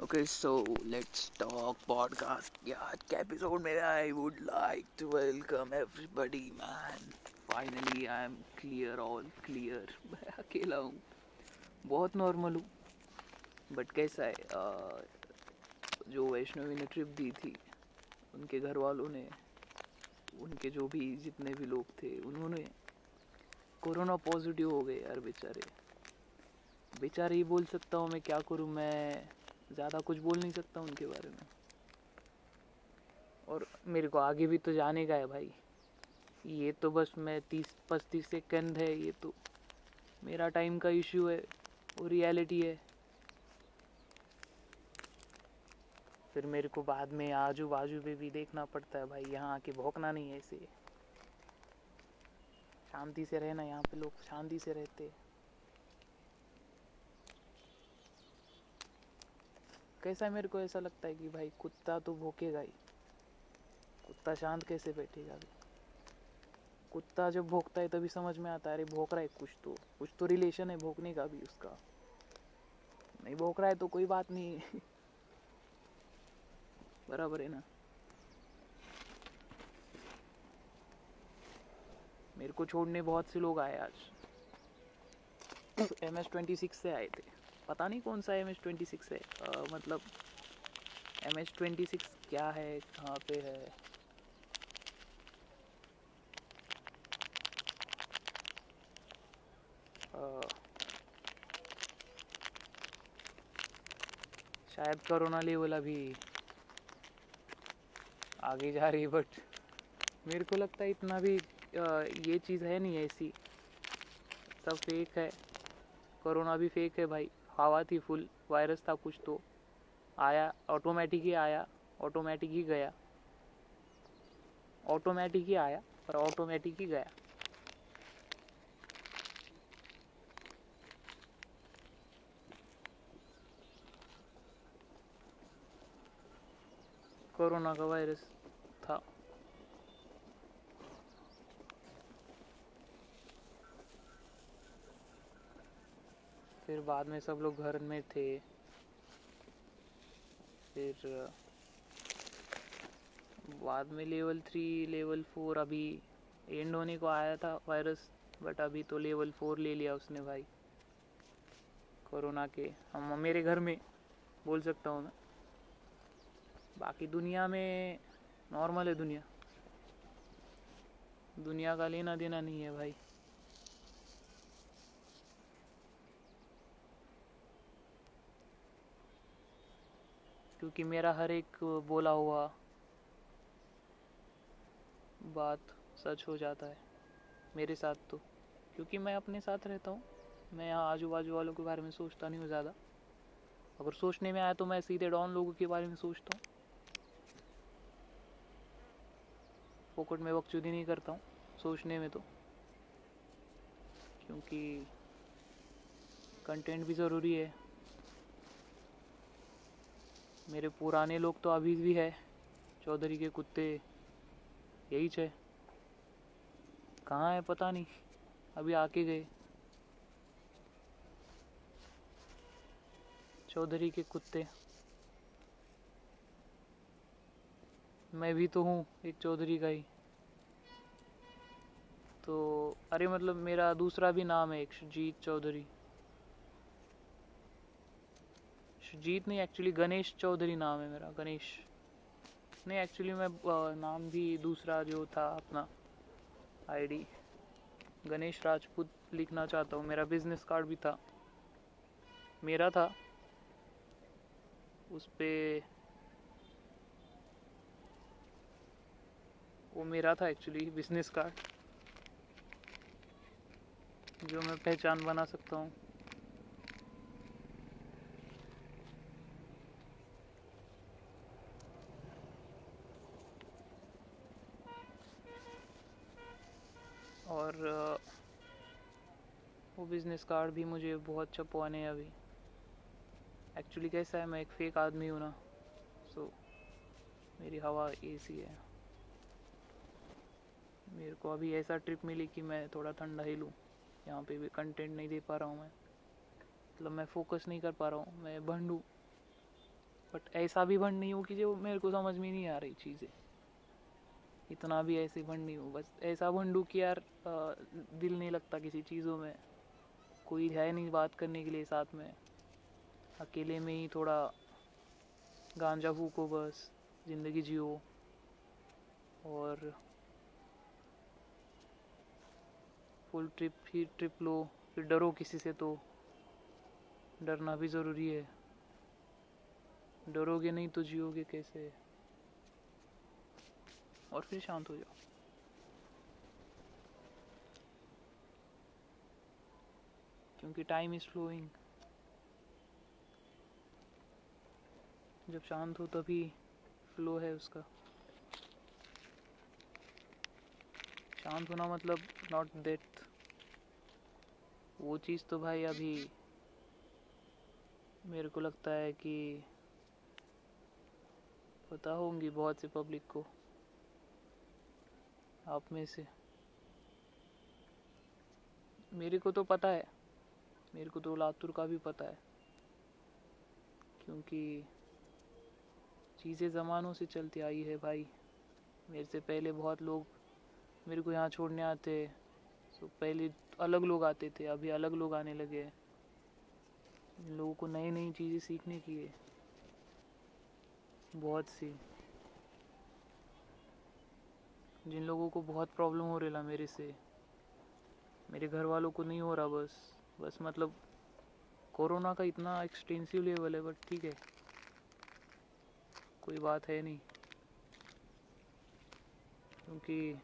Okay, so let's talk podcast. Yeah, आज के episode में I would like to welcome everybody man finally I am clear all clear मैं अकेला हूँ। बहुत नॉर्मल हूँ। बट कैसा है uh, जो वैष्णवी ने ट्रिप दी थी उनके घर वालों ने उनके जो भी जितने भी लोग थे उन्होंने कोरोना पॉजिटिव हो गए यार बेचारे। बेचारे ही बोल सकता हूँ मैं क्या करूँ मैं ज़्यादा कुछ बोल नहीं सकता उनके बारे में। और मेरे को आगे भी तो जाने का है भाई। ये तो बस मैं तीस, पस्तीस सेकंड है, ये तो मेरा टाइम का इश्यू है, वो रियलिटी है। फिर मेरे को बाद में आजू बाजू पे भी देखना पड़ता है भाई, यहाँ आके भौंकना नहीं है ऐसे शांति से रहना यहाँ पे लोग शांति से रहते हैं। कैसा मेरे को ऐसा लगता है कि भाई कुत्ता तो भोकेगा ही। कुत्ता शांत कैसे बैठेगा अभी? कुत्ता जब भोंकता है तभी समझ में आता है, अरे भोंक रहा है कुछ तो कुछ तो रिलेशन है भोंकने का भी उसका। नहीं भोंक रहा है तो कोई बात नहीं। बराबर है ना? मेरे को छोड़ने बहुत से लोग आए आज। एम एस ट्वेंटी सिक्स से आए थे। पता नहीं कौन सा एम एच ट्वेंटी सिक्स है। आ, मतलब एम एच ट्वेंटी सिक्स क्या है कहाँ पे है? आ, शायद कोरोना लेवल अभी आगे जा रही है बट मेरे को लगता है इतना भी आ, ये चीज़ है नहीं ऐसी। सब फेक है। कोरोना भी फेक है भाई। हवा थी फुल वायरस था कुछ तो। आया ऑटोमेटिक ही आया ऑटोमेटिक ही गया। ऑटोमेटिक ही आया और ऑटोमेटिक ही गया। कोरोना का वायरस था फिर बाद में सब लोग घर में थे। फिर, बाद में लेवल थ्री लेवल फोर अभी एंड होने को आया था वायरस बट अभी तो लेवल फोर ले लिया उसने भाई। कोरोना के, हम, मेरे घर में, बोल सकता हूँ मैं। बाकी दुनिया में नॉर्मल है दुनिया। दुनिया का लेना देना नहीं है भाई। क्योंकि मेरा हर एक बोला हुआ बात सच हो जाता है, मेरे साथ तो। क्योंकि मैं अपने साथ रहता हूँ। मैं यहाँ आजू बाजू वालों के बारे में सोचता नहीं हूँ ज़्यादा। अगर सोचने में आया तो मैं सीधे डॉन लोगों के बारे में सोचता हूँ। फोकट में बकचोदी नहीं करता हूँ, सोचने में तो। क्योंकि कंटेंट भी ज़रूरी है। मेरे पुराने लोग तो अभी भी है। चौधरी के कुत्ते, यही छे। कहाँ है पता नहीं। अभी आके गए। चौधरी के कुत्ते। मैं भी तो हूँ एक चौधरी का ही। तो अरे मतलब मेरा दूसरा भी नाम है एक, सुजीत चौधरी। सुजीत नहीं एक्चुअली गणेश चौधरी नाम है मेरा गणेश नहीं एक्चुअली मैं नाम भी दूसरा जो था अपना आईडी गणेश राजपूत लिखना चाहता हूँ, मेरा बिज़नेस कार्ड भी था। मेरा था। उस पर वो मेरा था एक्चुअली बिज़नेस कार्ड जो मैं पहचान बना सकता हूँ। और वो बिज़नेस कार्ड भी मुझे बहुत छपवाने हैं अभी। एक्चुअली कैसा है, मैं एक फेक आदमी हूँ ना सो मेरी हवा एसी है। मेरे को अभी ऐसा ट्रिप मिली कि मैं थोड़ा ठंडा ही लूँ। यहाँ पे भी कंटेंट नहीं दे पा रहा हूँ मैं। मतलब मैं फोकस नहीं कर पा रहा हूँ, मैं भंडू। बट ऐसा भी भंड नहीं हो कि जो मेरे को समझ में नहीं आ रही चीज़ें। इतना भी ऐसे भंड नहीं हो। बस ऐसा भंडू कि यार दिल नहीं लगता किसी चीज़ों में। कोई है नहीं बात करने के लिए साथ में। अकेले में ही थोड़ा गांजा फूको बस, ज़िंदगी जियो। और फुल ट्रिप ही ट्रिप लो, फिर डरो किसी से तो। डरना भी ज़रूरी है। डरोगे नहीं तो जियोगे कैसे? और फिर शांत हो जाओ क्योंकि टाइम इज़ फ्लोइंग जब शांत हो तभी फ्लो है उसका शांत होना मतलब नॉट डेथ वो चीज़ तो भाई अभी मेरे को लगता है कि पता होंगी बहुत सी पब्लिक को। आप में से। मेरे को तो पता है। मेरे को तो लातूर का भी पता है। क्योंकि चीज़ें ज़मानों से चलती आई है भाई। मेरे से पहले बहुत लोग मेरे को यहाँ छोड़ने आते तो पहले अलग लोग आते थे, अभी अलग लोग आने लगे हैं। इन लोगों को नई नई चीज़ें सीखने की है। बहुत सी। जिन लोगों को बहुत प्रॉब्लम हो रहा मेरे से। मेरे घर वालों को नहीं हो रहा बस। बस मतलब कोरोना का इतना एक्सटेंसिव लेवल है बट ठीक है। कोई बात है नहीं। क्योंकि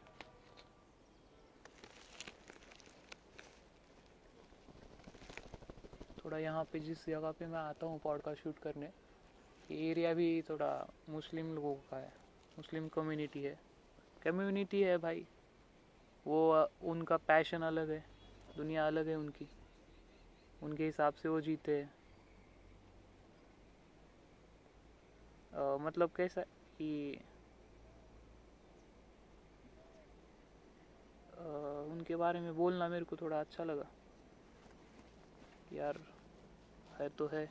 थोड़ा यहाँ पे जिस जगह पे मैं आता हूँ पॉडकास्ट शूट करने, ये एरिया भी थोड़ा मुस्लिम लोगों का है। मुस्लिम कम्युनिटी है। कम्युनिटी है भाई। वो, उनका पैशन अलग है। दुनिया अलग है उनकी। उनके हिसाब से वो जीते हैं। मतलब कैसा कि उनके बारे में बोलना मेरे को थोड़ा अच्छा लगा। यार, है तो है।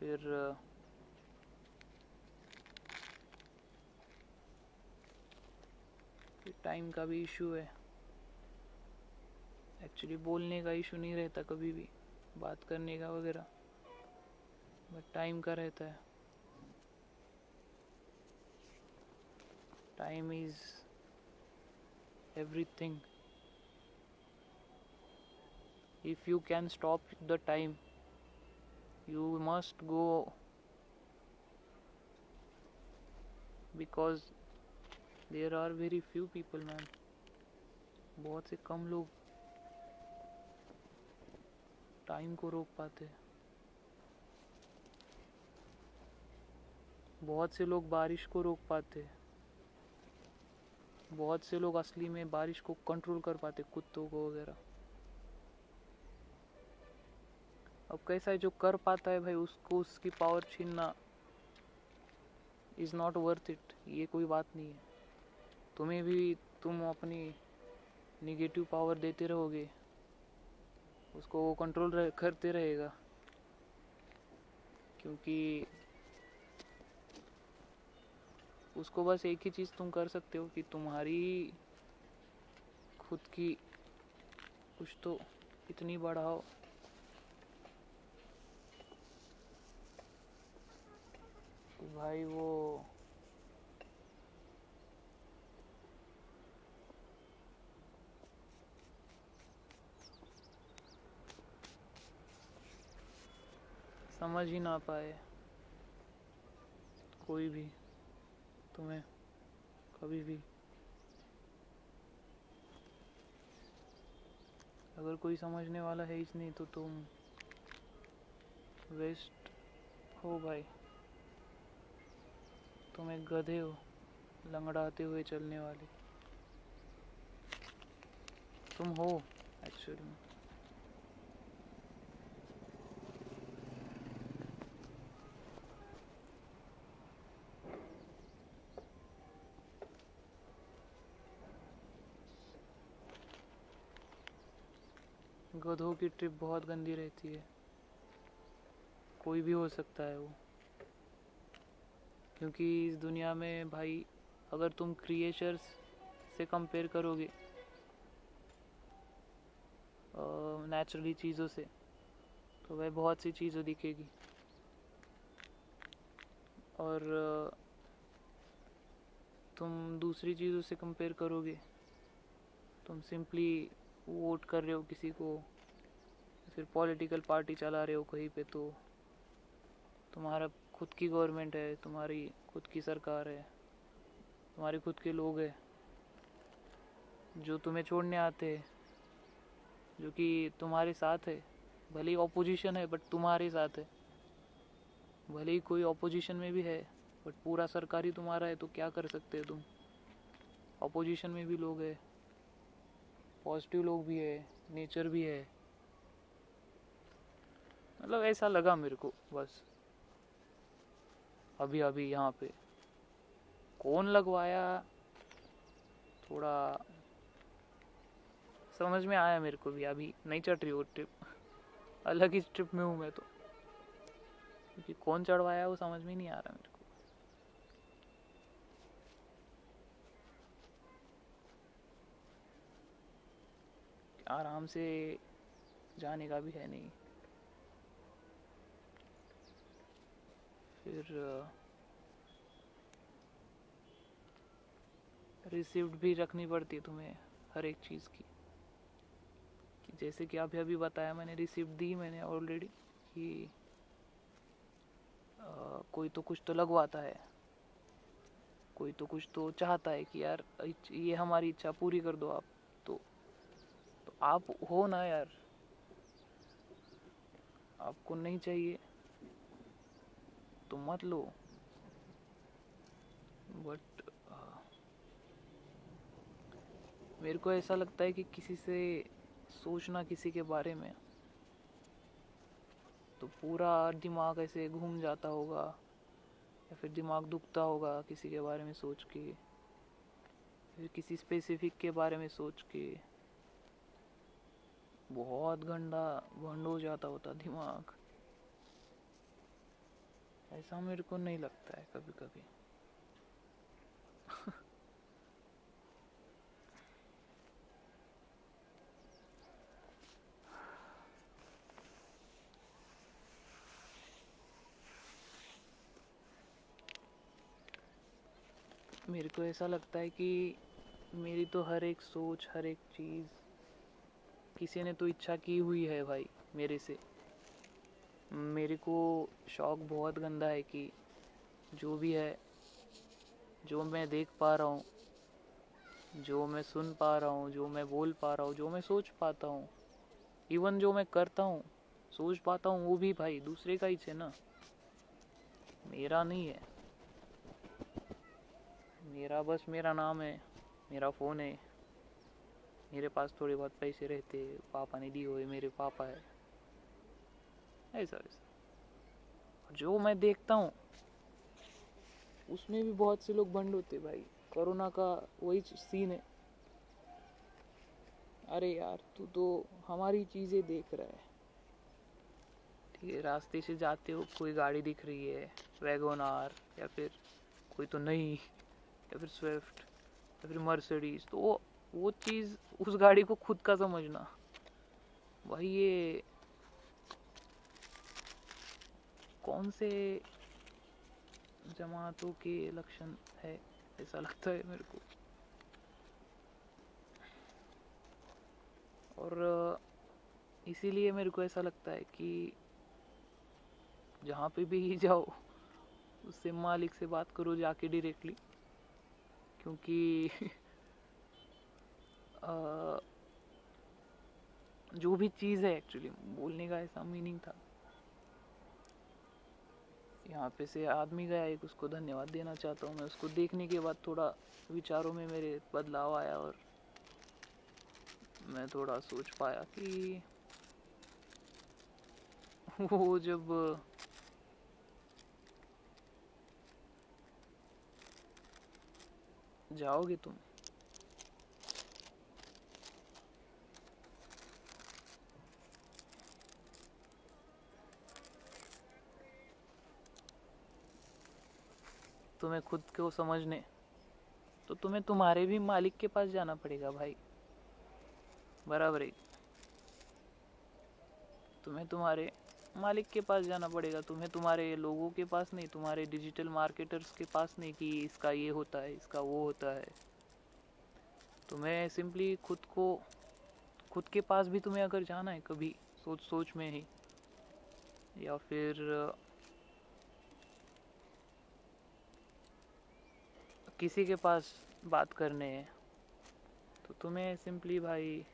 फिर टाइम का भी इशू है। एक्चुअली बोलने का इशू नहीं रहता कभी भी, बात करने का वगैरह बट टाइम का रहता है। Time is everything if you can stop the time, you must go because there are very few people ma'am बहुत से कम लोग टाइम को रोक पाते बहुत से लोग बारिश को रोक पाते बहुत से लोग असली में बारिश को कंट्रोल कर पाते कुत्तों को वगैरह। अब कैसा है जो कर पाता है भाई, उसको, उसकी पावर छीनना इज़ नॉट वर्थ इट ये कोई बात नहीं है। तुम्हें भी तुम अपनी निगेटिव पावर देते रहोगे। उसको वो कंट्रोल रह, करते रहेगा। क्योंकि उसको बस एक ही चीज़ तुम कर सकते हो कि तुम्हारी खुद की कुछ तो इतनी बढ़ाओ। भाई वो समझ ही ना पाए। कोई भी, तुम्हें, कभी भी। अगर कोई समझने वाला है ही नहीं तो तुम वेस्ट हो भाई। तुम एक गधे हो, लंगड़ाते हुए चलने वाले। तुम हो एक्चुअली में गधों की ट्रिप बहुत गंदी रहती है। कोई भी हो सकता है वो। क्योंकि इस दुनिया में भाई, अगर तुम क्रिएचर्स से कंपेयर करोगे नेचुरली चीज़ों से तो वह बहुत सी चीज़ें दिखेगी। और तुम दूसरी चीज़ों से कंपेयर करोगे, तुम सिंपली वोट कर रहे हो किसी को फिर पॉलिटिकल पार्टी चला रहे हो कहीं पे तो। तुम्हारा खुद की गवर्नमेंट है, तुम्हारी खुद की सरकार है, तुम्हारे खुद के लोग हैं, जो तुम्हें छोड़ने आते हैं, जो कि तुम्हारे साथ है। भले ही ऑपोजिशन है बट तुम्हारे साथ है। भले ही कोई ऑपोजिशन में भी है बट पूरा सरकारी तुम्हारा है तो क्या कर सकते हो तुम? ऑपोजिशन में भी लोग हैं पॉजिटिव लोग भी है नेचर भी है। मतलब ऐसा लगा मेरे को, बस। अभी अभी यहाँ पे। कौन लगवाया? थोड़ा समझ में आया मेरे को भी, अभी नहीं चढ़ रही वो ट्रिप अलग ही ट्रिप में हूँ मैं तो। क्योंकि कौन चढ़वाया वो समझ में नहीं आ रहा मेरे को। आराम से जाने का भी है नहीं। फिर रिसिप्ट भी रखनी पड़ती है तुम्हें हर एक चीज़ की। कि जैसे कि अभी अभी बताया मैंने रिसिप्ट दी मैंने ऑलरेडी कि कोई तो कुछ तो लगवाता है। कोई तो कुछ तो चाहता है कि यार ये हमारी इच्छा पूरी कर दो आप। तो, तो आप हो ना यार। आपको नहीं चाहिए। तो मत लो बट मेरे को ऐसा लगता है कि किसी से सोचना किसी के बारे में तो पूरा दिमाग ऐसे घूम जाता होगा, या फिर दिमाग दुखता होगा किसी के बारे में सोच के, फिर किसी स्पेसिफिक के बारे में सोच के। बहुत गंदा भंड हो जाता होता दिमाग। ऐसा मेरे को नहीं लगता है कभी कभी मेरे को ऐसा लगता है कि मेरी तो हर एक सोच, हर एक चीज़, किसी ने तो इच्छा की हुई है भाई, मेरे से। मेरे को शौक बहुत गंदा है कि जो भी है, जो मैं देख पा रहा हूँ, जो मैं सुन पा रहा हूँ, जो मैं बोल पा रहा हूँ, जो मैं सोच पाता हूँ इवन जो मैं करता हूँ, सोच पाता हूँ, वो भी भाई दूसरे का ही है ना। मेरा नहीं है। मेरा बस मेरा नाम है, मेरा फ़ोन है। मेरे पास थोड़े बहुत पैसे रहते, पापा ने दिए हुए, मेरे पापा है। ऐसा ऐसा जो मैं देखता हूँ, उसमें भी बहुत से लोग बंद होते भाई। कोरोना का वही सीन है। अरे यार, तू तो हमारी चीज़ें देख रहा है। ठीक है, रास्ते से जाते हो, कोई गाड़ी दिख रही है, वैगोन आर, या फिर कोई तो नई या फिर स्विफ्ट, या फिर मर्सिडीज तो वो वो चीज़ उस गाड़ी को खुद का समझना। भाई ये कौन से जमातों के लक्षण है? ऐसा लगता है मेरे को। और इसीलिए मेरे को ऐसा लगता है कि जहाँ पे भी जाओ उससे मालिक से बात करो जाके डायरेक्टली क्योंकि आ, जो भी चीज़ है एक्चुअली बोलने का ऐसा मीनिंग था। यहाँ पे से आदमी गया, एक उसको धन्यवाद देना चाहता हूँ मैं। उसको देखने के बाद थोड़ा विचारों में मेरे बदलाव आया और मैं थोड़ा सोच पाया कि वो जब जाओगे तुम तुम्हें खुद को समझने। तो तुम्हें तुम्हारे भी मालिक के पास जाना पड़ेगा भाई। बराबर है। तुम्हें तुम्हारे मालिक के पास जाना पड़ेगा। तुम्हें तुम्हारे लोगों के पास नहीं, तुम्हारे डिजिटल मार्केटर्स के पास नहीं कि इसका ये होता है, इसका वो होता है। तुम्हें सिंपली खुद को, खुद के पास भी तुम्हें अगर जाना है कभी सोच सोच में ही। या फिर किसी के पास बात करने हैं तो तुम्हें सिंपली भाई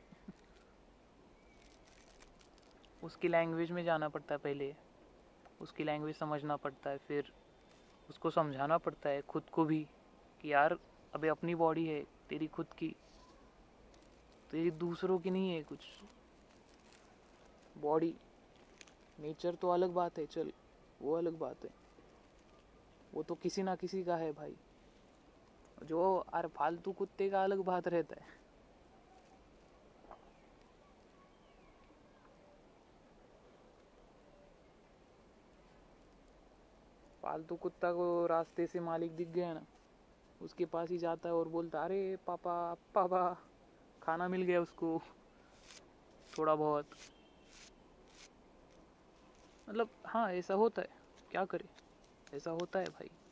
उसकी लैंग्वेज में जाना पड़ता है पहले। उसकी लैंग्वेज समझना पड़ता है, फिर उसको समझाना पड़ता है खुद को भी कि यार, अबे अपनी बॉडी है, तेरी खुद की। तेरी दूसरों की नहीं है कुछ। बॉडी नेचर तो अलग बात है, चल, वो अलग बात है। वो तो किसी ना किसी का है भाई। जो अरे फालतू कुत्ते का अलग बात रहता है। फालतू कुत्ता को रास्ते से मालिक दिख गया ना, उसके पास ही जाता है और बोलता, अरे पापा पापा, खाना मिल गया उसको, थोड़ा बहुत। मतलब हाँ ऐसा होता है, क्या करे? ऐसा होता है भाई।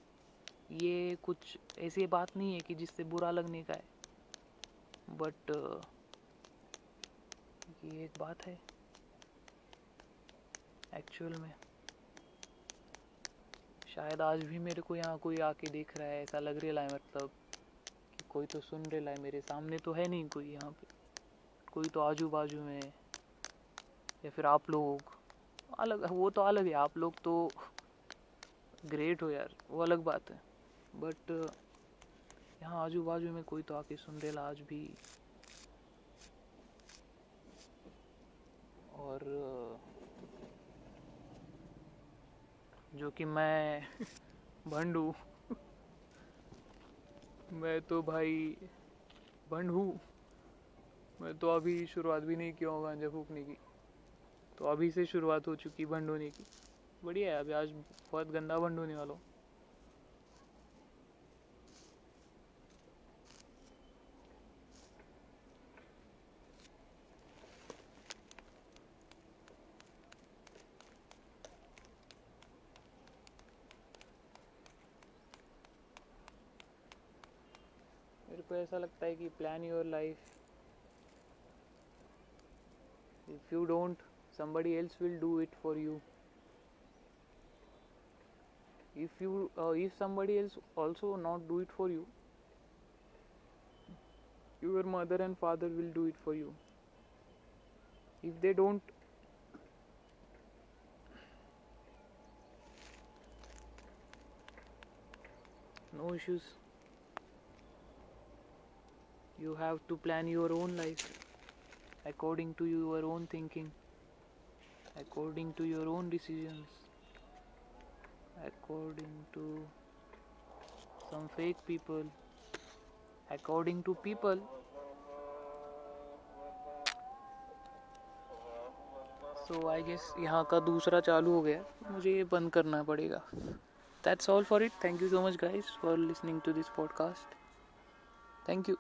ये कुछ ऐसी बात नहीं है कि जिससे बुरा लगने का है। बट ये एक बात है। एक्चुअल में। शायद आज भी मेरे को यहाँ कोई आके देख रहा है, ऐसा लग रहा है मतलब कि कोई तो सुन रहा है, मेरे सामने तो है नहीं कोई यहाँ पे। कोई तो आजू बाजू में या फिर आप लोग, अलग, वो तो अलग है, आप लोग तो ग्रेट हो यार, वो अलग बात है। बट यहाँ आजू बाजू में कोई तो आके सुन रहा आज भी। और जो कि मैं भंड मैं तो भाई भंड हूँ। मैं तो अभी शुरुआत भी नहीं किया हूँ गांजा फूकने की। तो अभी से शुरुआत हो चुकी भंड होने की। बढ़िया है, अभी आज बहुत गंदा भंड होने वाला हूँ। आपको ऐसा लगता है कि plan your life if you don't somebody else will do it for you if you if somebody else also not do it for you your mother and father will do it for you if they don't No issues. You have to plan your own life according to your own thinking according to your own decisions according to some fake people according to people so I guess यहाँ का दूसरा चालू हो गया मुझे ये बंद करना पड़ेगा that's all for it thank you so much guys for listening to this podcast thank you